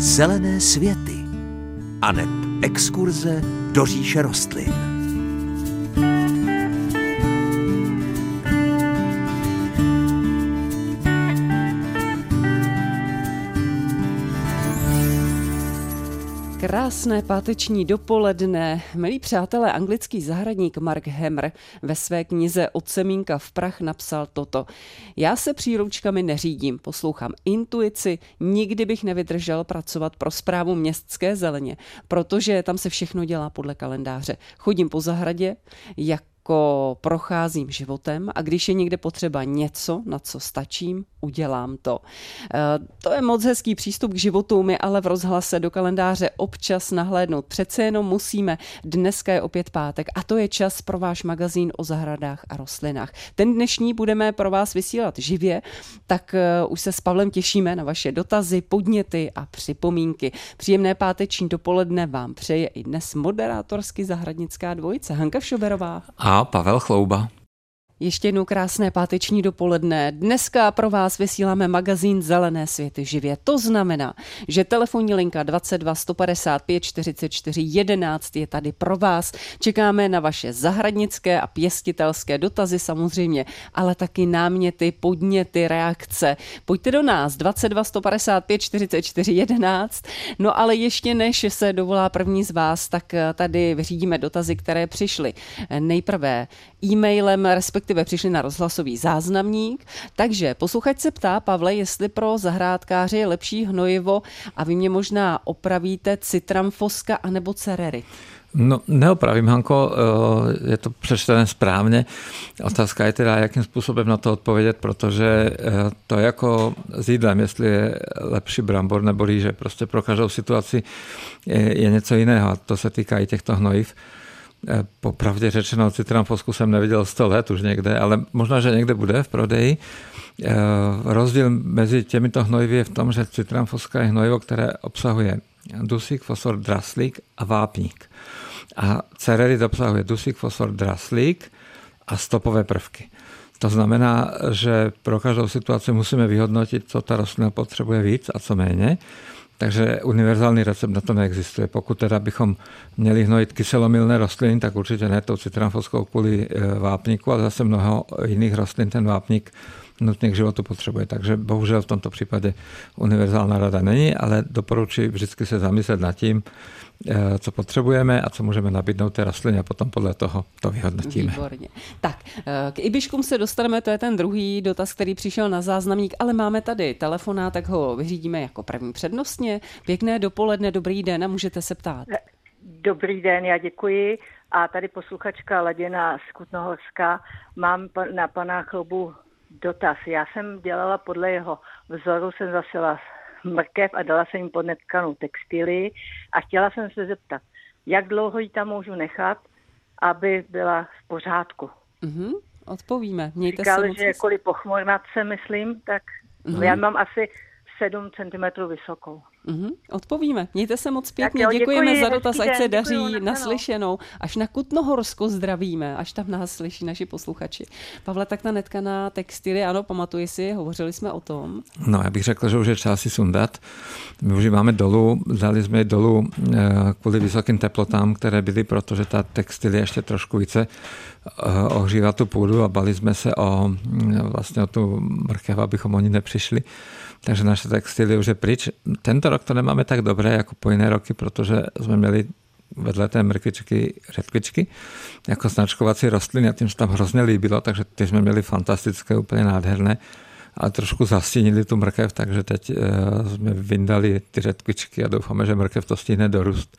Zelené světy aneb exkurze do říše rostlin. Krásné páteční dopoledne. Milí přátelé, anglický zahradník Mark Hammer ve své knize Od semínka v prach napsal toto. Já se příručkami neřídím, poslouchám intuici, nikdy bych nevydržel pracovat pro zprávu městské zeleně, protože tam se všechno dělá podle kalendáře. Chodím po zahradě, jak jako procházím životem a když je někde potřeba něco, na co stačím, udělám to. Eh, to je moc hezký přístup k životu, my ale v rozhlase do kalendáře občas nahlédnout. Přece jenom musíme. Dneska je opět pátek a to je čas pro váš magazín o zahradách a rostlinách. Ten dnešní budeme pro vás vysílat živě, tak eh, už se s Pavlem těšíme na vaše dotazy, podněty a připomínky. Příjemné páteční dopoledne vám přeje i dnes moderátorsky zahradnická dvojice Hanka Šoberová. A Paweł Chlouba. Ještě jednou krásné páteční dopoledne. Dneska pro vás vysíláme magazín Zelené světy živě. To znamená, že telefonní linka 22 155 44 11 je tady pro vás. Čekáme na vaše zahradnické a pěstitelské dotazy samozřejmě, ale taky náměty, podněty, reakce. Pojďte do nás 22 155 44 11. No ale ještě než se dovolá první z vás, tak tady vyřídíme dotazy, které přišly. Nejprve e-mailem, respektive respektive přišli na rozhlasový záznamník. Takže posluchač se ptá, Pavle, jestli pro zahrádkáře je lepší hnojivo a vy mě možná opravíte citramfoska anebo cerery. No, neopravím, Hanko, eh, je to přečtené správně. Otázka je teda, jakým způsobem na to odpovědět, protože eh, to je jako s jídlem, jestli je lepší brambor nebo rýže. Prostě pro každou situaci je něco jiného a to se týká i těchto hnojiv. Eh, popravdě řečeno, fosku jsem neviděl 100 let už někde, ale možná, že někde bude v prodeji. Eh, rozdíl mezi těmito hnojivy je v tom, že foska je hnojivo, které obsahuje dusík, fosfor, draslík a vápník. A cererit obsahuje dusík, fosfor, draslík a stopové prvky. To znamená, že pro každou situaci musíme vyhodnotit, co ta rostlina potřebuje víc a co méně. Takže univerzální recept na to neexistuje. Pokud teda bychom měli hnojit kyselomilné rostliny, tak určitě ne tou citramfoskou kvůli e, vápníku, ale zase mnoho jiných rostlin ten vápník nutně k životu potřebuje. Takže bohužel v tomto případě univerzální rada není, ale doporučuji vždycky se zamyslet nad tím, Eh, co potřebujeme a co můžeme nabídnout té rostlině a potom podle toho to vyhodnotíme. Výborně. Tak, eh, k Ibiškům se dostaneme, to je ten druhý dotaz, který přišel na záznamník, ale máme tady telefonát, tak ho vyřídíme jako první přednostně. Pěkné dopoledne, dobrý den a můžete se ptát. Eh, dobrý den, já děkuji. A tady posluchačka Laděna z Kutnohorska. Mám na pana Chlobu dotaz. Já jsem dělala podle jeho vzoru, jsem zasila mrkev a dala jsem jim podnetkanou textily a chtěla jsem se zeptat, jak dlouho ji tam můžu nechat, aby byla v pořádku. Mm-hmm, odpovíme. Mějte Říkal, se že kvůli pochmurnace, myslím, tak mm-hmm. já mám asi 7 cm vysokou. Mm-hmm, odpovíme. Mějte se moc pěkně. Jo, Děkujeme děkuji, za dotaz, ať se daří děkuji, naslyšenou. Až na Kutnohorsko zdravíme, až tam nás slyší naši posluchači. Pavle, tak ta netka na textily, ano, pamatuji si, hovořili jsme o tom. No, já bych řekl, že už je čas si sundat. My už máme dolů, dali jsme je dolů eh, kvůli vysokým teplotám, které byly, protože ta textily ještě trošku více eh, ohřívá tu půdu a bali jsme se o, mm, vlastně o tu mrkev, abychom oni nepřišli takže naše textily už je pryč. Tento rok to nemáme tak dobré jako po jiné roky, protože jsme měli vedle té mrkvičky řetkvičky jako značkovací rostliny a tím se tam hrozně líbilo, takže ty jsme měli fantastické, úplně nádherné ale trošku zastínili tu mrkev, takže teď eh, jsme vyndali ty řetkvičky a doufáme, že mrkev to stihne dorůst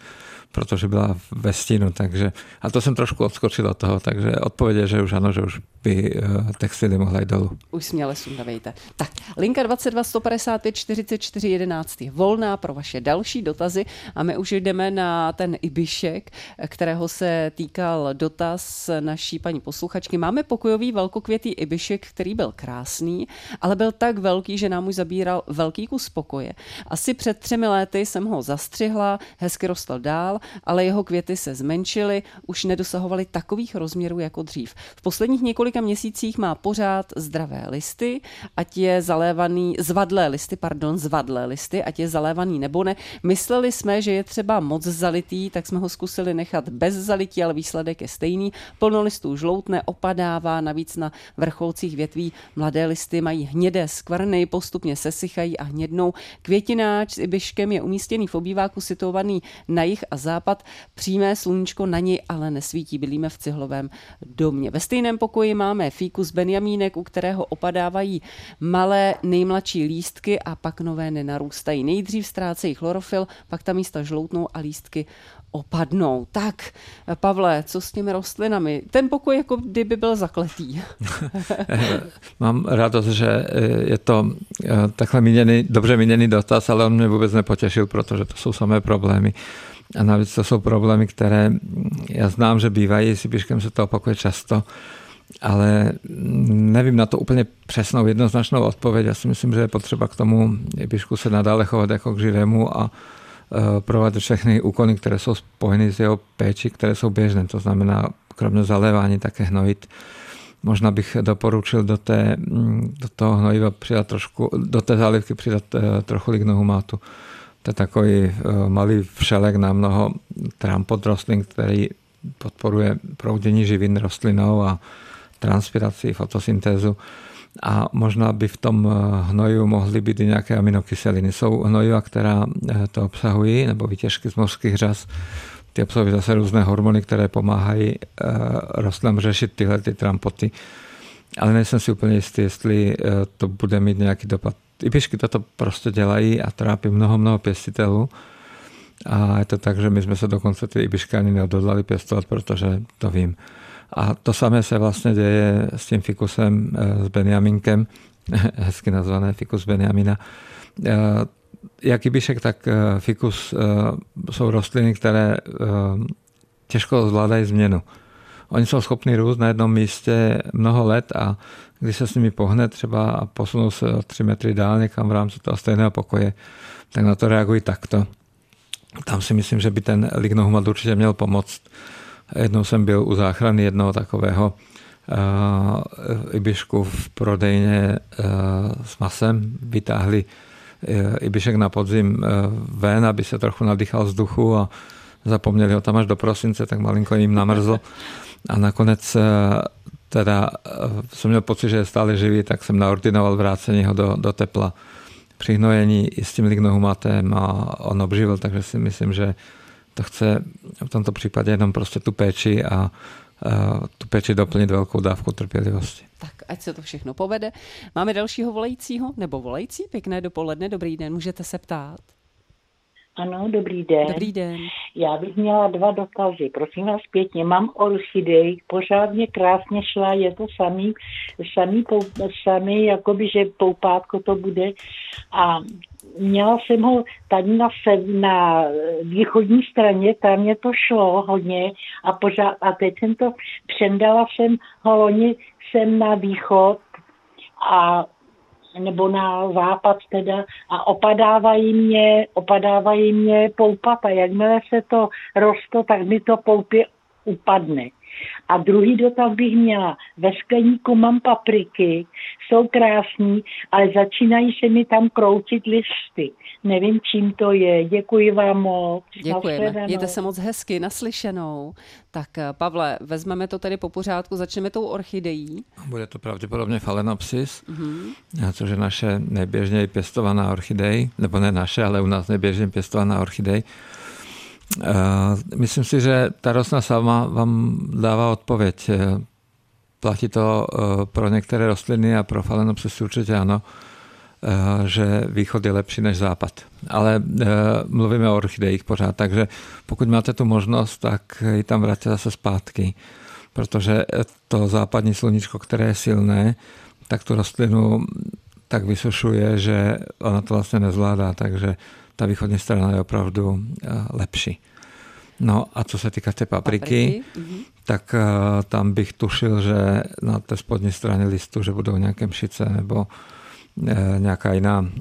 protože byla ve stínu, takže, a to jsem trošku odskočil od toho, takže odpověď je, že už ano, že už by eh, textily mohla jít dolů. Už směle sundavejte. Tak, linka 22 155 44 11 je volná pro vaše další dotazy a my už jdeme na ten Ibišek, kterého se týkal dotaz naší paní posluchačky. Máme pokojový velkokvětý Ibišek, který byl krásný, ale byl tak velký, že nám už zabíral velký kus pokoje. Asi před třemi lety jsem ho zastřihla, hezky rostl dál ale jeho květy se zmenšily, už nedosahovaly takových rozměrů jako dřív. V posledních několika několika měsících má pořád zdravé listy, ať je zalévaný, zvadlé listy, pardon, zvadlé listy, ať je zalévaný nebo ne. Mysleli jsme, že je třeba moc zalitý, tak jsme ho zkusili nechat bez zalití, ale výsledek je stejný. Plno listů žloutne, opadává, navíc na vrcholcích větví mladé listy mají hnědé skvrny, postupně sesychají a hnědnou. Květináč s ibiškem je umístěný v obýváku situovaný na jih a západ. Přímé sluníčko na něj ale nesvítí. Bydlíme v cihlovém domě. Ve stejném pokoji máme fíkus Benjamínek, u kterého opadávají malé nejmladší lístky a pak nové nenarůstají. Nejdřív ztrácejí chlorofil, pak ta místa žloutnou a lístky opadnou. Tak, Pavle, co s těmi rostlinami? Ten pokoj jako kdyby byl zakletý. Mám radost, že je to eh, takhle míněný, dobře míněný dotaz, ale on mě vůbec nepotěšil, protože to jsou samé problémy. A navíc to jsou problémy, které já znám, že bývají, s Ibiškem se to opakuje často, ale nevím na to úplně přesnou jednoznačnou odpověď. Já si myslím, že je potřeba k tomu Ibišku se nadále chovat jako k živému a Eh, provádět všechny úkony, které jsou spojeny s jeho péči, které jsou běžné. To znamená, kromě zalévání také hnojit. Možná bych doporučil do, té, do toho hnojiva přidat trošku, do té zálivky přidat eh, trochu lignohumátu. To je takový eh, malý všelek na mnoho trampot rostlin, který podporuje proudění živin rostlinou a transpiraci, fotosyntézu a možná by v tom eh, hnoju mohly být i nějaké aminokyseliny. Jsou hnojiva, která eh, to obsahují, nebo vytěžky z mořských řas, ty obsahují zase různé hormony, které pomáhají eh, rostlinám řešit tyhle ty trampoty. Ale nejsem si úplně jistý, jestli to bude mít nějaký dopad. Ibišky toto prostě dělají a trápí mnoho, mnoho pěstitelů. A je to tak, že my jsme se dokonce ty ibišky ani neodhodlali pěstovat, protože to vím. A to samé se vlastně děje s tím fikusem, eh, s Benjaminkem, hezky nazvané fikus Benjamina. Eh, jak ibišek, tak eh, fikus jsou rostliny, které těžko zvládají změnu. Oni jsou schopni růst na jednom místě mnoho let a když se s nimi pohne třeba a posunou se o tři metry dál někam v rámci toho stejného pokoje, tak na to reagují takto. Tam si myslím, že by ten lignohumat určitě měl pomoct. Jednou jsem byl u záchrany jednoho takového uh, ibišku v prodejně uh, s masem. Vytáhli uh, ibišek na podzim uh, ven, aby se trochu nadýchal vzduchu a zapomněli ho tam až do prosince, tak malinko jim namrzlo. A nakonec uh, teda uh, jsem měl pocit, že je stále živý, tak jsem naordinoval vrácení ho do, do tepla při hnojení i s tím lignohumatem a on obživil, takže si myslím, že to chce v tomto případě jenom prostě tu péči a, tu péči doplnit velkou dávku trpělivosti. Tak, ať se to všechno povede. Máme dalšího volajícího nebo volající? Pěkné dopoledne, dobrý den, můžete se ptát. Ano, dobrý den. Dobrý den. Já bych měla dva dotazy. Prosím vás pěkně, mám orchidej, pořádně krásně šla, je to samý, samý, samý jakoby, že poupátko to bude. A měla jsem ho tady na, se, na východní straně, tam mě to šlo hodně a, pořád, a teď jsem to přendala jsem ho loni jsem na východ a nebo na západ teda a opadávají mě, opadávají mě poupata. Jakmile se to rosto, tak mi to poupě upadne. A druhý dotaz bych měla. Ve skleníku mám papriky, jsou krásní, ale začínají se mi tam kroutit listy. Nevím, čím to je. Děkuji vám moc. Děkujeme. Mějte se moc hezky, naslyšenou. Tak eh, Pavle, vezmeme to tedy po pořádku, začneme tou orchidejí. Bude to pravděpodobně Phalaenopsis, mm-hmm. což je naše nejběžněji pěstovaná orchidej, nebo ne naše, ale u nás nejběžně pěstovaná orchidej. Eh, myslím si, že ta rostlina sama vám dává odpověď. Eh, platí to eh, pro některé rostliny a pro falenopsis určitě ano, že východ je lepší než západ. Ale mluvíme o orchidejích pořád, takže pokud máte tu možnost, tak ji tam vrátíte zase zpátky, protože to západní sluníčko, které je silné, tak tu rostlinu tak vysušuje, že ona to vlastně nezvládá, takže ta východní strana je opravdu eh, lepší. No a co se týká té papriky, papriky? Mhm. tak uh, tam bych tušil, že na té spodní straně listu, že budou nějaké mšice nebo uh, nějaká jiná mm,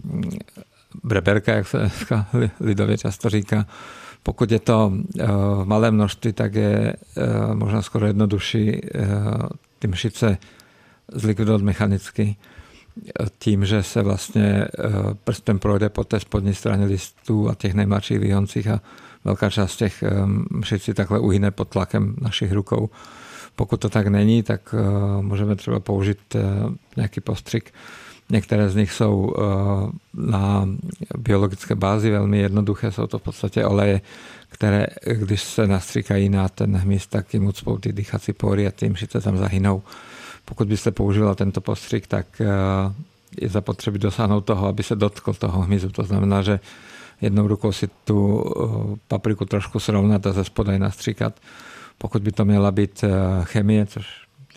breberka, jak se dneska lidově často říká. Pokud je to uh, v malé množství, tak je možná skoro jednodušší ty mšice zlikvidovat mechanicky tím, že se vlastně prstem projde po té spodní straně listů a těch nejmladších výhoncích a velká část těch mšicí takhle uhyne pod tlakem našich rukou. Pokud to tak není, tak můžeme třeba použít nějaký postřik, Některé z nich jsou eh, na biologické bázi velmi jednoduché, jsou to v podstatě oleje, které, když se nastříkají na ten hmyz, tak jim ucpou ty dýchací pory a tím šice tam zahynou. Pokud byste použila tento postřik, tak eh, je zapotřebí dosáhnout toho, aby se dotkl toho hmyzu. To znamená, že jednou rukou si tu eh, papriku trošku srovnat a ze spodaj nastříkat. Pokud by to měla být chemie, což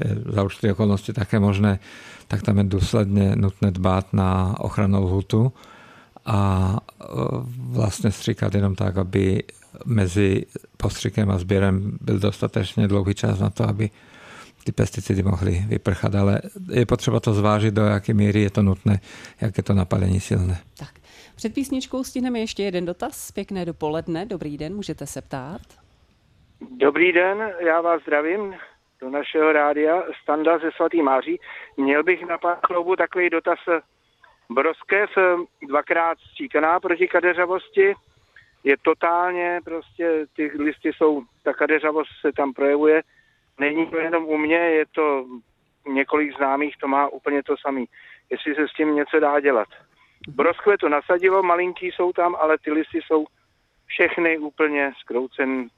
je za určité okolnosti také možné, tak tam je důsledně nutné dbát na ochranu lhutu a vlastně stříkat jenom tak, aby mezi postřikem a sběrem byl dostatečně dlouhý čas na to, aby ty pesticidy mohly vyprchat, ale je potřeba to zvážit, do jaké míry je to nutné, jak je to napalení silné. Tak. Před písničkou stihneme ještě jeden dotaz. Pěkné dopoledne, dobrý den, můžete se ptát. Dobrý den, já vás zdravím do našeho rádia Standa ze Svatý Máří. Měl bych na pán Chloubu takový dotaz. Broskev dvakrát stříkaná proti kadeřavosti. Je totálně, prostě ty listy jsou, ta kadeřavost se tam projevuje. Není to jenom u mě, je to několik známých, to má úplně to samý. Jestli se s tím něco dá dělat. Broskve to nasadilo, malinký jsou tam, ale ty listy jsou všechny úplně skroucen,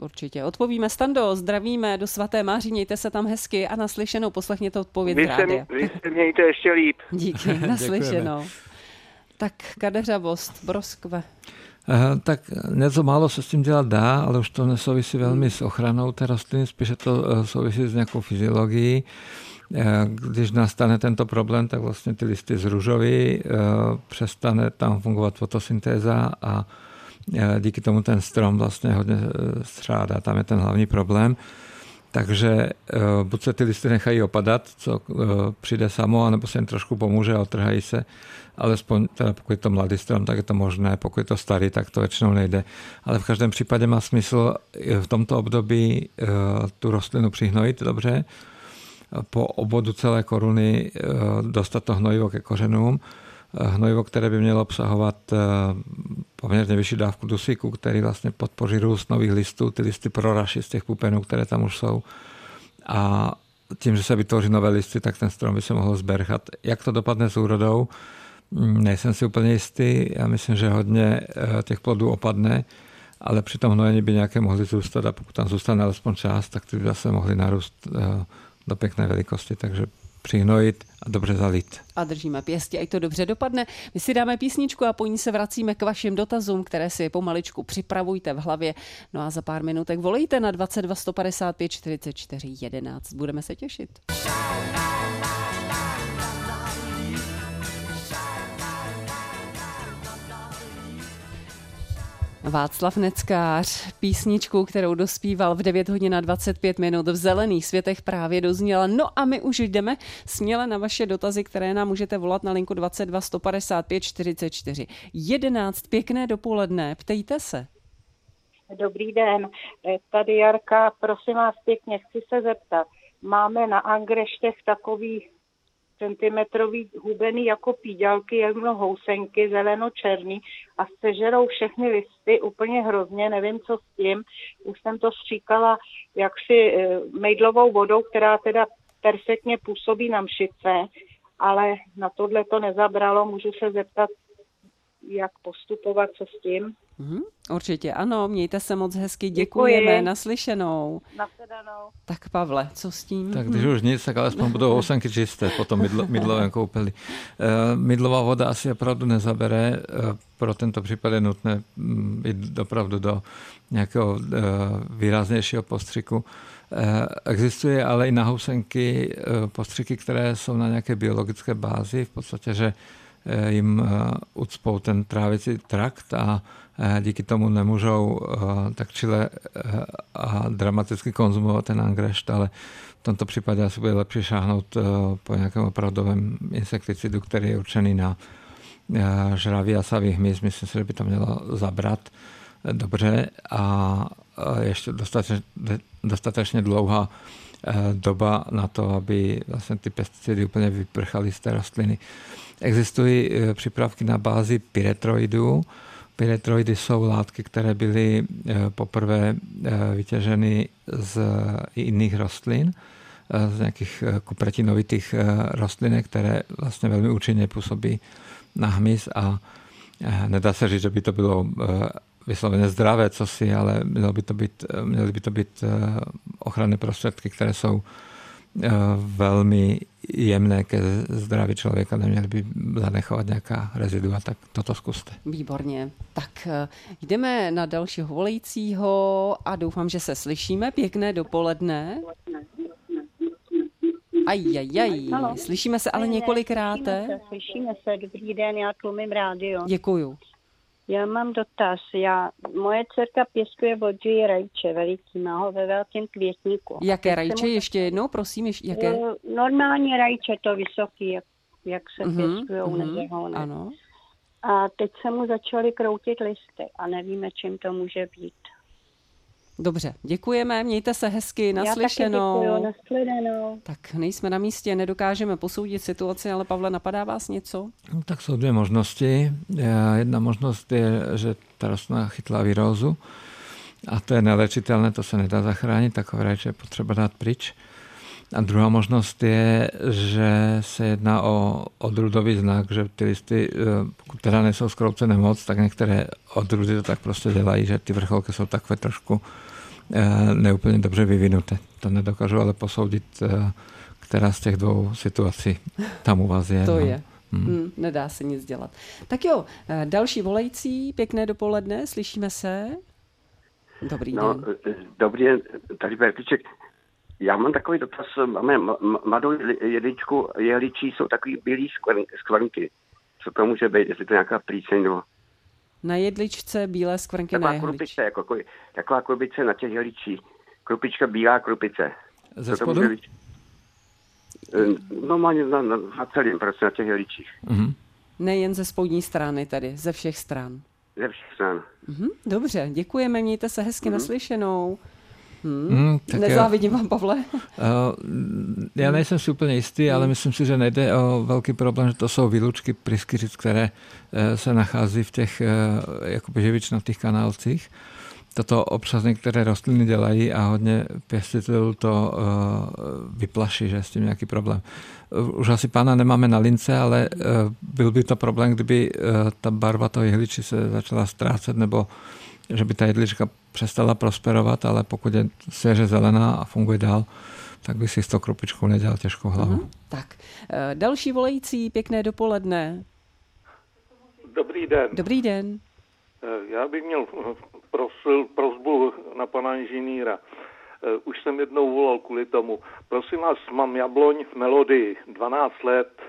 Určitě. Odpovíme Stando, zdravíme do svaté Máří, mějte se tam hezky a naslyšenou poslechněte odpověď vy se, vy se mějte ještě líp. Díky, naslyšenou. tak kadeřavost, broskve. Tak něco málo se s tím dělat dá, ale už to nesouvisí velmi s ochranou té rostliny, spíše to uh, souvisí s nějakou fyziologií. Uh, když nastane tento problém, tak vlastně ty listy zružoví, přestane tam fungovat fotosyntéza a díky tomu ten strom vlastně hodně střádá. Tam je ten hlavní problém. Takže e, buď se ty listy nechají opadat, co e, přijde samo, anebo se jim trošku pomůže a otrhají se. Alespoň teda pokud je to mladý strom, tak je to možné, pokud je to starý, tak to většinou nejde. Ale v každém případě má smysl v tomto období tu rostlinu přihnojit dobře, po obodu celé koruny dostat to hnojivo ke kořenům hnojivo, které by mělo obsahovat eh, poměrně vyšší dávku dusíku, který vlastně podpoří růst nových listů, ty listy proraší z těch pupenů, které tam už jsou. A tím, že se vytvoří nové listy, tak ten strom by se mohl zberchat. Jak to dopadne s úrodou, mm, nejsem si úplně jistý. Já myslím, že hodně eh, těch plodů opadne, ale při tom hnojení by nějaké mohly zůstat a pokud tam zůstane alespoň část, tak ty by zase mohly narůst eh, do pěkné velikosti. Takže přihnojit a dobře zalít. A držíme pěstě, ať to dobře dopadne. My si dáme písničku a po ní se vracíme k vašim dotazům, které si pomaličku připravujte v hlavě. No a za pár minutek volejte na 22 155 44 11. Budeme se těšit. Václav Neckář, písničku, kterou dospíval v 9 hodin a 25 minut v Zelených světech právě dozněla. No a my už jdeme směle na vaše dotazy, které nám můžete volat na linku 22 155 44 11. Pěkné dopoledne, ptejte se. Dobrý den, tady Jarka, prosím vás pěkně, chci se zeptat. Máme na Angreštech takový centimetrový hubený jako píďalky, jedno housenky, zeleno-černý a sežerou všechny listy úplně hrozně, nevím co s tím. Už jsem to stříkala jaksi e, mejdlovou vodou, která teda perfektně působí na mšice, ale na tohle to nezabralo. Můžu se zeptat, jak postupovat, co s tím? Mm, určitě ano, mějte se moc hezky, děkujeme, Děkuji. naslyšenou. Nasledanou. Tak Pavle, co s tím? Tak když už nic, tak alespoň budou osenky čisté po tom mydlo, mydlovém koupeli. Uh, mydlová voda asi opravdu nezabere, uh, pro tento případ je nutné um, jít opravdu do nějakého uh, výraznějšího postřiku. Existuje ale i na housenky postřiky, které jsou na nějaké biologické bázi, v podstatě, že jim ucpou ten trávicí trakt a Eh, díky tomu nemůžou eh, tak čile eh, a dramaticky konzumovat ten angrešt, ale v tomto případě asi bude lepší šáhnout po nějakém opravdovém insekticidu, který je určený na žravý a savý hmyz. Myslím si, že by to mělo zabrat dobře a ještě dostatečně, dostatečně dlouhá doba na to, aby vlastně ty pesticidy úplně vyprchaly z té rostliny. Existují přípravky na bázi pyretroidů. Pyretroidy jsou látky, které byly poprvé vytěženy z jiných rostlin z nějakých kupratinovitých rostlinek, které vlastně velmi účinně působí na hmyz a nedá se říct, že by to bylo vysloveně zdravé cosi, ale mělo by to být, měly by to být ochranné prostředky, které jsou velmi jemné ke zdraví člověka, neměly by zanechovat nějaká rezidua, tak toto zkuste. Výborně. Tak jdeme na dalšího volajícího a doufám, že se slyšíme. Pěkné dopoledne. Ajajaj, slyšíme se ale několikrát. Slyšíme se, slyšíme se, dobrý den, já tlumím rádio. Děkuju. Já mám dotaz. Já, moje dcerka pěstuje vodží rajče veliký, má ho ve velkém květníku. Jaké rajče? Mu... Ještě jednou, prosím, ještě, jaké? Normální rajče, to vysoký, jak, jak se uh-huh, pěstují uh-huh, Ano. A teď se mu začaly kroutit listy a nevíme, čím to může být. Dobře, děkujeme, mějte se hezky, naslyšenou. Já taky děkuju, Tak nejsme na místě, nedokážeme posoudit situaci, ale Pavle, napadá vás něco? No, tak jsou dvě možnosti. Jedna možnost je, že ta rostlina chytla virózu a to je nelečitelné, to se nedá zachránit, takové rajče je potřeba dát pryč. A druhá možnost je, že se jedná o odrudový znak, že ty listy, eh, pokud teda nejsou skroucené moc, tak některé odrudy to tak prostě dělají, že ty vrcholky jsou takové trošku Eh, neúplně dobře vyvinuté. To nedokážu ale posoudit, eh, která z těch dvou situací tam u vás je. To no. je. Hmm. Hmm, nedá se nic dělat. Tak jo, eh, další volající, pěkné dopoledne, slyšíme se. Dobrý no, den. Dobrý den, tady Bertiček. Já mám takový dotaz, máme mladou jedličku, jehličí jsou takový bílý skvrnky. Co to může být, jestli to nějaká plíseň nebo na jedličce bílé skvrnky taková na jehličí. Krupice, jako, taková krupice na těch jehličích. Krupička, bílá krupice. Ze spodu? Normálně na, na, na celém, prostě na těch jehličích. Mm-hmm. Nejen ze spodní strany tedy, ze všech stran. Ze všech stran. Mm-hmm, dobře, děkujeme, mějte se hezky mm-hmm. naslyšenou. Hmm. Hmm, tak Nezávidím já, vám, Pavle. Uh, já nejsem si úplně jistý, hmm. ale myslím si, že nejde o velký problém, že to jsou výlučky pryskyřic, které uh, se nachází v těch uh, jakoby živičnatých kanálcích. Toto občas některé rostliny dělají a hodně pěstitelů to uh, vyplaší, že je s tím nějaký problém. Už asi pána nemáme na lince, ale uh, byl by to problém, kdyby uh, ta barva toho jehliči se začala ztrácet nebo že by ta jedlička přestala prosperovat, ale pokud je svěře zelená a funguje dál, tak by si s tou kropičkou nedělal těžkou hlavu. Mm-hmm. Tak, e, další volající, pěkné dopoledne. Dobrý den. Dobrý den. E, já bych měl prosil, prosbu na pana inženýra. Už jsem jednou volal kvůli tomu. Prosím vás, mám jabloň v melodii, 12 let,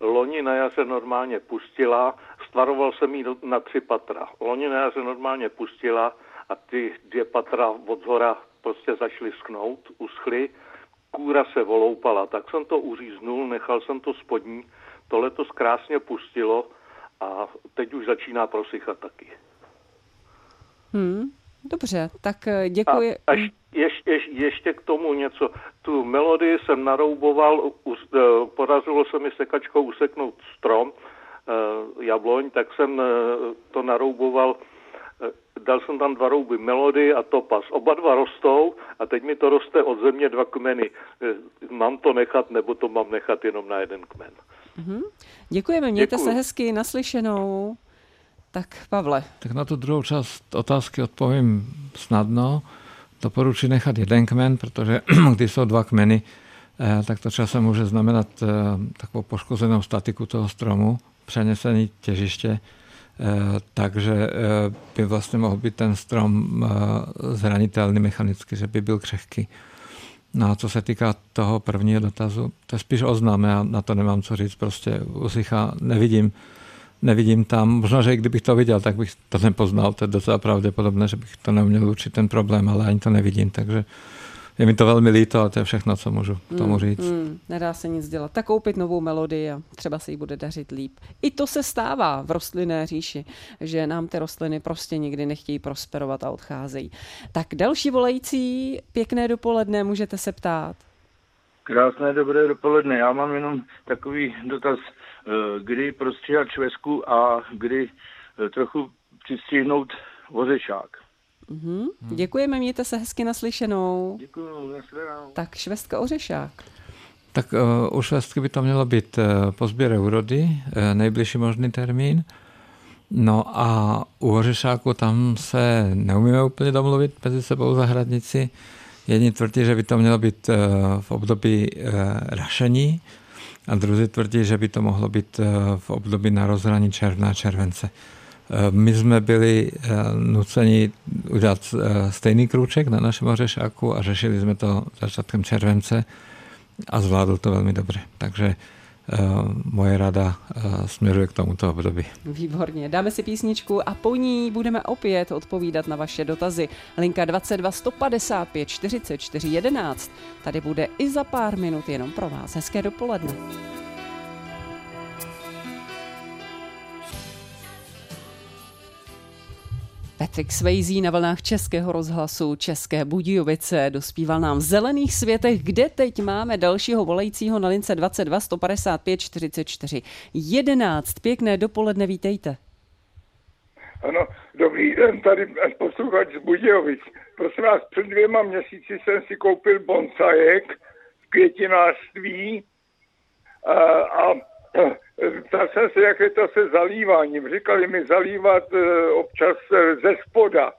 loni na jaře normálně pustila, stvaroval jsem ji na tři patra. Loni na jaře normálně pustila a ty dvě patra od zhora prostě začaly schnout, uschly, kůra se voloupala, tak jsem to uříznul, nechal jsem to spodní, to letos krásně pustilo a teď už začíná prosychat taky. Hmm, dobře, tak eh, děkuji. A, až, ješ, ješ, ještě k tomu něco. Tu melodii jsem narouboval, us, eh, podařilo se mi sekačkou useknout strom, jabloň, tak jsem uh, to narouboval dal jsem tam dva rouby melody a topas. Oba dva rostou a teď mi to roste od země dva kmeny. Mám to nechat nebo to mám nechat jenom na jeden kmen. Mm-hmm. Děkujeme, mějte Děkuju. se hezky, naslyšenou. Tak Pavle. Tak na tu druhou část otázky odpovím snadno. Doporučuji nechat jeden kmen, protože když jsou dva kmeny, eh, tak to časem může znamenat eh, takovou poškozenou statiku toho stromu, přenesení těžiště Eh, takže eh, by vlastně mohl být ten strom eh, zranitelný mechanicky, že by byl křehký. No a co se týká toho prvního dotazu, to je spíš oznám, já na to nemám co říct, prostě usychá, nevidím, nevidím tam, možná, že i kdybych to viděl, tak bych to nepoznal, to je docela pravděpodobné, že bych to neuměl určit ten problém, ale ani to nevidím, takže je mi to velmi líto, ale to je všechno, co můžu tomu hmm, říct. Mm, nedá se nic dělat. Tak koupit novou melodii a třeba se jí bude dařit líp. I to se stává v rostlinné říši, že nám ty rostliny prostě nikdy nechtějí prosperovat a odcházejí. Tak další volající, pěkné dopoledne, můžete se ptát. Krásné dobré dopoledne. Já mám jenom takový dotaz, eh, kdy prostříhat švesku a kdy eh, trochu přistihnout vořešák. Mm-hmm. Děkujeme, mějte se hezky naslyšenou. Děkuji, naslyšenou. Tak švestka ořešák. Tak uh, u švestky by to mělo být uh, po sběre úrody, uh, nejbližší možný termín. No a u ořešáku tam se neumíme úplně domluvit mezi sebou zahradníci. Jedni tvrdí, že by to mělo být uh, v období uh, rašení a druzí tvrdí, že by to mohlo být uh, v období na rozhraní června a července. Eh, my jsme byli eh, nuceni udělat eh, stejný krůček na našem ořešáku a řešili jsme to začátkem července a zvládl to velmi dobře. Takže moje rada směřuje k tomuto období. Výborně. Dáme si písničku a po ní budeme opět odpovídat na vaše dotazy. Linka 22 155 44 11. Tady bude i za pár minut jenom pro vás. Hezké dopoledne. Patrick Swayze na vlnách Českého rozhlasu České Budějovice dospíval nám v zelených světech, kde teď máme dalšího volajícího na lince 22 155 44 11. Pěkné dopoledne, vítejte. Ano, dobrý den, tady posluchač z Budějovic. Prosím vás, před dvěma měsíci jsem si koupil bonsajek v květinářství a, a Ptal jsem se, jak je to se zalíváním. Říkali mi zalívat eh, občas eh, ze spoda,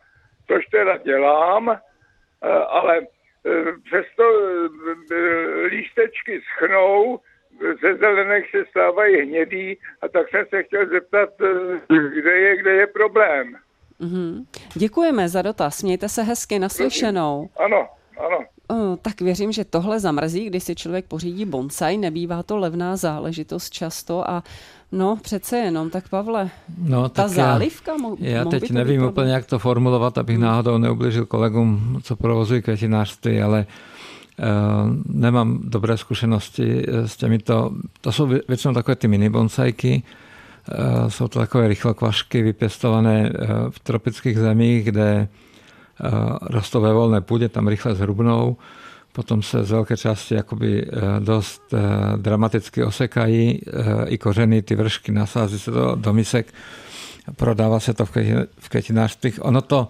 což teda dělám, eh, ale přesto lístečky schnou, ze zelených se stávají hnědý a tak jsem se chtěl zeptat, kde je, kde je problém. Mm-hmm. Děkujeme za dotaz, mějte se hezky naslyšenou. Ano, ano. O, tak věřím, že tohle zamrzí, když si člověk pořídí bonsai, nebývá to levná záležitost často a no přece jenom, tak Pavle, no, ta tak zálivka mo- Já teď nevím úplně, jak to formulovat, abych hmm. náhodou neubližil kolegům, co provozují květinářství, ale uh, nemám dobré zkušenosti s těmito, to jsou většinou takové ty mini bonsajky, uh, jsou to takové rychlokvašky vypěstované uh, v tropických zemích, kde Eh, rostou ve volné půdě, tam rychle zhrubnou, potom se z velké části jakoby eh, dost eh, dramaticky osekají i kořeny, ty vršky, nasází se to do misek, prodává se to v květinářství. Ono to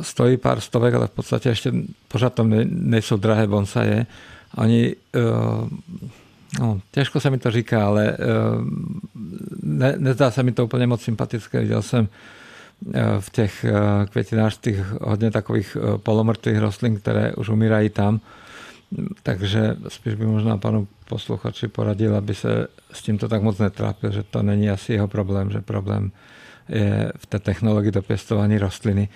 stojí pár stovek, ale v podstatě ještě pořád tam nejsou drahé bonsaje. Oni, no, těžko se mi to říká, ale ne, nezdá se mi to úplně moc sympatické. Viděl jsem v těch eh, květinářství hodně takových eh, polomrtvých rostlin, které už umírají tam. Takže spíš by možná panu posluchači poradil, aby se s tímto tak moc netrápil, že to není asi jeho problém, že problém je v té technologii do pěstování rostliny.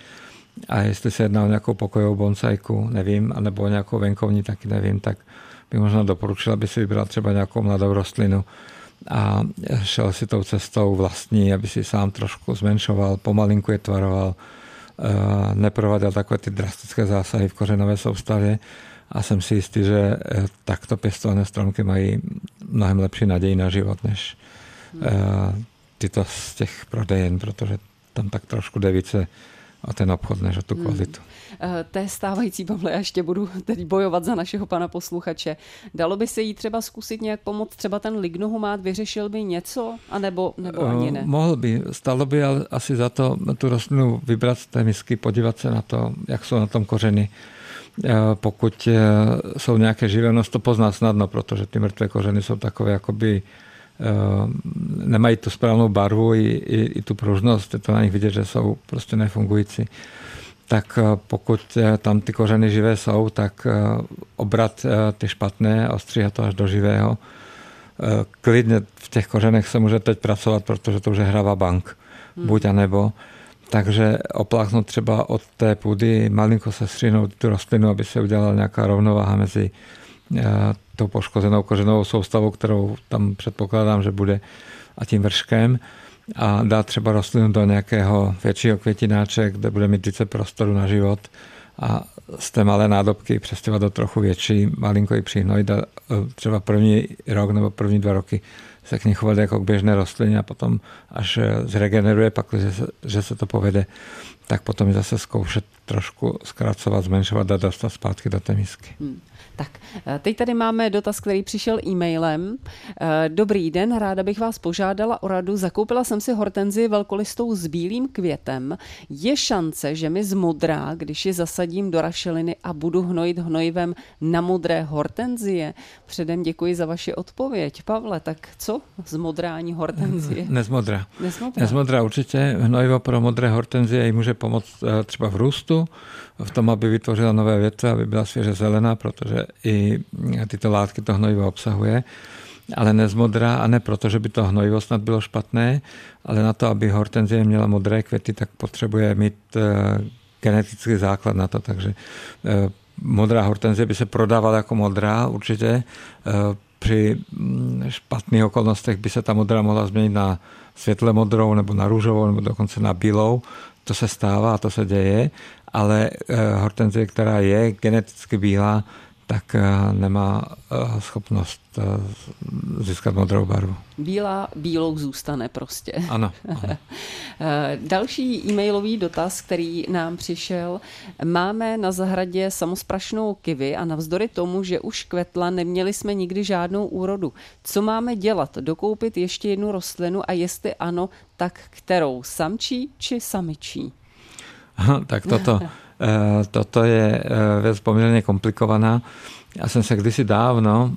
A jestli se jedná o nějakou pokojovou bonsajku, nevím, anebo o nějakou venkovní, taky nevím, tak bych možná doporučil, aby si vybral třeba nějakou mladou rostlinu, a šel si tou cestou vlastní, aby si sám trošku zmenšoval, pomalinku je tvaroval, eh, neprováděl takové ty drastické zásahy v kořenové soustavě a jsem si jistý, že eh, takto pěstované stromky mají mnohem lepší naději na život, než eh, tyto z těch prodejen, protože tam tak trošku jde více o ten obchod než o tu hmm. kvalitu. Hmm. Té stávající, Pavle, já ještě budu teď bojovat za našeho pana posluchače. Dalo by se jí třeba zkusit nějak pomoct, třeba ten lignohumát vyřešil by něco, anebo, nebo ani ne? Mohl by, stalo by ale asi za to tu rostlinu vybrat z té misky, podívat se na to, jak jsou na tom kořeny. Pokud jsou nějaké živé, to pozná snadno, protože ty mrtvé kořeny jsou takové jakoby Eh, nemají tu správnou barvu i, i, i tu pružnost, je to na nich vidět, že jsou prostě nefungující. Tak eh, pokud eh, tam ty kořeny živé jsou, tak obrat ty špatné a ostříhat to až do živého. Klidně v těch kořenech se může teď pracovat, protože to už je hrava bank. Hmm. Buď a nebo. Takže opláchnout třeba od té půdy, malinko se střihnout tu rostlinu, aby se udělala nějaká rovnováha mezi tou poškozenou kořenovou soustavou, kterou tam předpokládám, že bude, a tím vrškem a dát třeba rostlinu do nějakého většího květináče, kde bude mít více prostoru na život a z té malé nádobky přestěhovat do trochu větší, malinko ji přihnojit a třeba první rok nebo první dva roky se k ní chovat jako k běžné rostlině a potom až zregeneruje, pak, že se, že se to povede, tak potom zase zkoušet trošku zkracovat, zmenšovat a dostat zpátky do té misky. Hmm. Tak, eh, teď tady máme dotaz, který přišel e-mailem. Eh, dobrý den, ráda bych vás požádala o radu. Zakoupila jsem si hortenzi velkolistou s bílým květem. Je šance, že mi zmodrá, když ji zasadím do rašeliny a budu hnojit hnojivem na modré hortenzie? Předem děkuji za vaši odpověď. Pavle, tak co zmodrání hortenzie? Nezmodrá. Nezmodrá. Nezmodrá určitě. Hnojivo pro modré hortenzie ji může pomoct eh, třeba v růstu, v tom, aby vytvořila nové větve, aby byla svěže zelená, protože i tyto látky to hnojivo obsahuje ale nezmodrá a ne proto, že by to hnojivo snad bylo špatné, ale na to, aby hortenzie měla modré květy, tak potřebuje mít eh, genetický základ na to, takže eh, modrá hortenzie by se prodávala jako modrá určitě. Eh, při mm, špatných okolnostech by se ta modrá mohla změnit na světle modrou nebo na růžovou nebo dokonce na bílou. To se stává to se děje, ale hortenzie, která je geneticky bílá, tak eh, nemá eh, schopnost eh, získat modrou barvu. Bílá bílou zůstane prostě. Ano. ano. Další e-mailový dotaz, který nám přišel. Máme na zahradě samosprašnou kivy a navzdory tomu, že už kvetla, neměli jsme nikdy žádnou úrodu. Co máme dělat? Dokoupit ještě jednu rostlinu a jestli ano, tak kterou? Samčí či samičí? tak toto toto je eh, věc poměrně komplikovaná. Já jsem se kdysi dávno,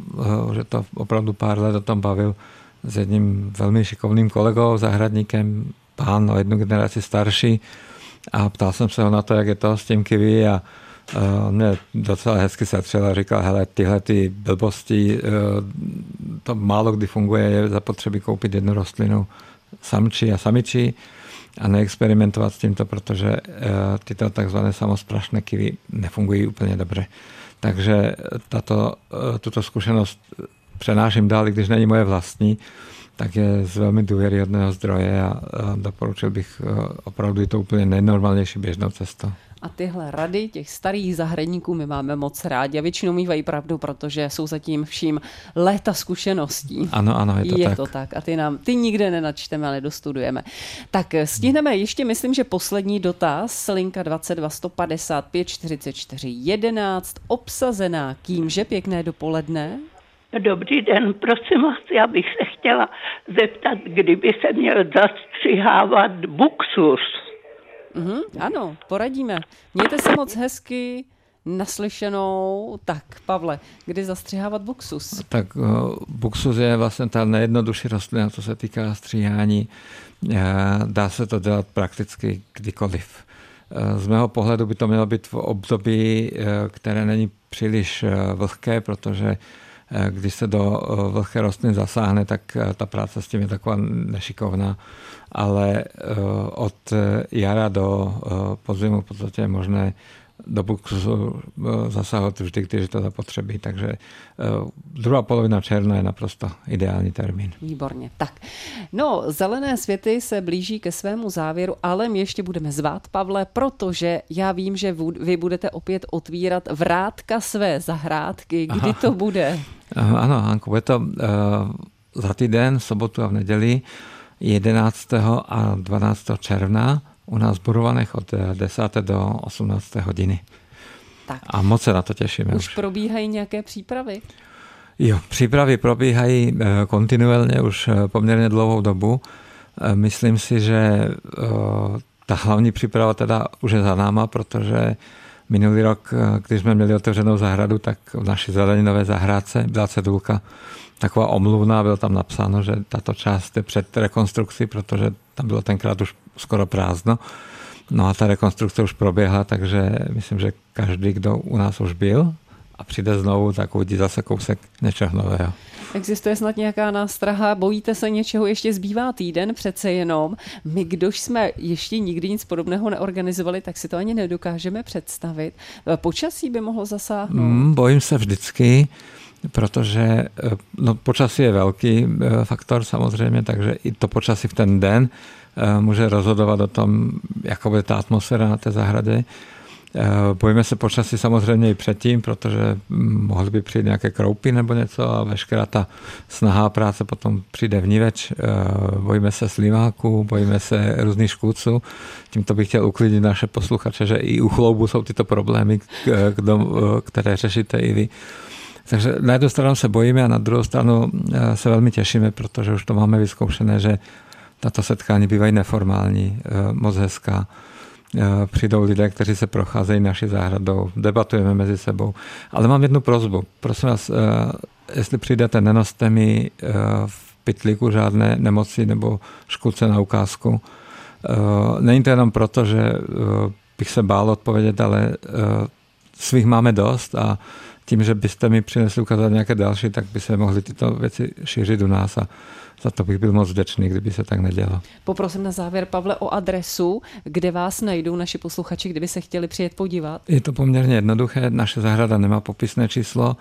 že eh, to opravdu pár let o tom bavil, s jedním velmi šikovným kolegou, zahradníkem, pán o jednu generaci starší a ptal jsem se ho na to, jak je to s tím kiwi a on mě docela hezky setřel a říkal, hele, tyhle ty blbosti, to málo kdy funguje, je zapotřebí koupit jednu rostlinu samčí a samičí a neexperimentovat s tímto, protože eh, tyto takzvané samosprašné kivy nefungují úplně dobře. Takže tato, eh, tuto zkušenost přenáším dál, i když není moje vlastní, tak je z velmi důvěryhodného zdroje a doporučil bych eh, opravdu to úplně nejnormálnější běžnou cestou. A tyhle rady těch starých zahradníků my máme moc rádi a většinou mývají pravdu, protože jsou zatím vším léta zkušeností. Ano, ano, je to je tak. to tak. A ty nám, ty nikde nenačteme, ale dostudujeme. Tak stihneme ještě, myslím, že poslední dotaz, linka 22 155 44 11, obsazená kýmže pěkné dopoledne. Dobrý den, prosím vás, já bych se chtěla zeptat, kdyby se měl zastřihávat buxus. Mm-hmm, ano, poradíme. Mějte se moc hezky, naslyšenou. Tak, Pavle, kdy zastřihávat buxus? Tak uh, buxus je vlastně ta nejjednodušší rostlina, co se týká stříhání. Uh, dá se to dělat prakticky kdykoliv. Uh, z mého pohledu by to mělo být v období, které není příliš vlhké, protože když se do vlhké rostliny zasáhne, tak ta práce s tím je taková nešikovná. Ale eh, od jara do eh, podzimu v podstatě je možné do buksu eh, zasahovat vždy, když to zapotřebí. Takže druhá polovina června je naprosto ideální termín. Výborně. Tak, no, zelené světy se blíží ke svému závěru, ale my ještě budeme zvát, Pavle, protože já vím, že vy budete opět otvírat vrátka své zahrádky. Kdy Aha. to bude? Ano, Hanko, bude to uh, za týden, v sobotu a v neděli. 11. a 12. června u nás v Burovanech od 10. do 18. hodiny. Tak. A moc se na to těšíme. Už, už probíhají nějaké přípravy? Jo, přípravy probíhají eh, kontinuálně už eh, poměrně dlouhou dobu. Eh, myslím si, že ta hlavní příprava teda už je za náma, protože minulý rok, když jsme měli otevřenou zahradu, tak v naší zeleninové zahrádce byla cedulka taková omluvná, bylo tam napsáno, že tato část je před rekonstrukcí, protože tam bylo tenkrát už skoro prázdno. No a ta rekonstrukce už proběhla, takže myslím, že každý, kdo u nás už byl a přijde znovu, tak uvidí zase kousek něčeho nového. Existuje snad nějaká nástraha, bojíte se něčeho, ještě zbývá týden přece jenom. My, kdož jsme ještě nikdy nic podobného neorganizovali, tak si to ani nedokážeme představit. Počasí by mohlo zasáhnout? Mm, bojím se vždycky protože eh, no, počasí je velký eh, faktor samozřejmě, takže i to počasí v ten den eh, může rozhodovat o tom, jaká bude ta atmosféra na té zahradě. Bojíme se počasí samozřejmě i předtím, protože mohly by přijít nějaké kroupy nebo něco a veškerá ta snahá práce potom přijde vníveč. Bojíme se slimáků, bojíme se různých škůdců. Tímto bych chtěl uklidnit naše posluchače, že i u chloubu jsou tyto problémy, které řešíte i vy. Takže na jednu stranu se bojíme a na druhou stranu eh, se velmi těšíme, protože už to máme vyzkoušené, že tato setkání bývají neformální, eh, moc hezká. Eh, přijdou lidé, kteří se procházejí naší zahradou, debatujeme mezi sebou. Ale mám jednu prozbu. Prosím vás, jestli přijdete, nenoste mi v pytlíku žádné nemoci nebo škůdce na ukázku. Není to jenom proto, že bych se bál odpovědět, ale svých máme dost a tím, že byste mi přinesli ukázat nějaké další, tak by se mohly tyto věci šířit u nás a za to bych byl moc vděčný, kdyby se tak nedělo. Poprosím na závěr, Pavle, o adresu, kde vás najdou naši posluchači, kdyby se chtěli přijet podívat. Je to poměrně jednoduché. Naše zahrada nemá popisné číslo,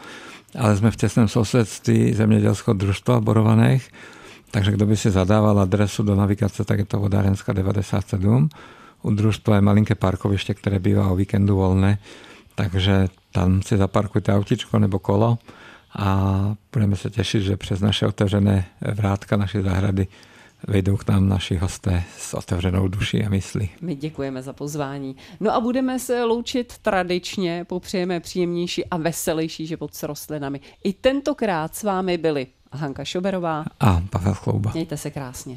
ale jsme v těsném sousedství zemědělského družstva Borovaných, takže kdo by si zadával adresu do navigace, tak je to Vodárenská 97. U družstva je malinké parkoviště, které bývá o víkendu volné, takže tam si zaparkujte autičko nebo kolo a budeme se těšit, že přes naše otevřené vrátka naší zahrady vejdou k nám naši hosté s otevřenou duší a myslí. My děkujeme za pozvání. No a budeme se loučit tradičně, popřejeme příjemnější a veselější život s rostlinami. I tentokrát s vámi byli Hanka Šoberová a Pavel Chlouba. Mějte se krásně.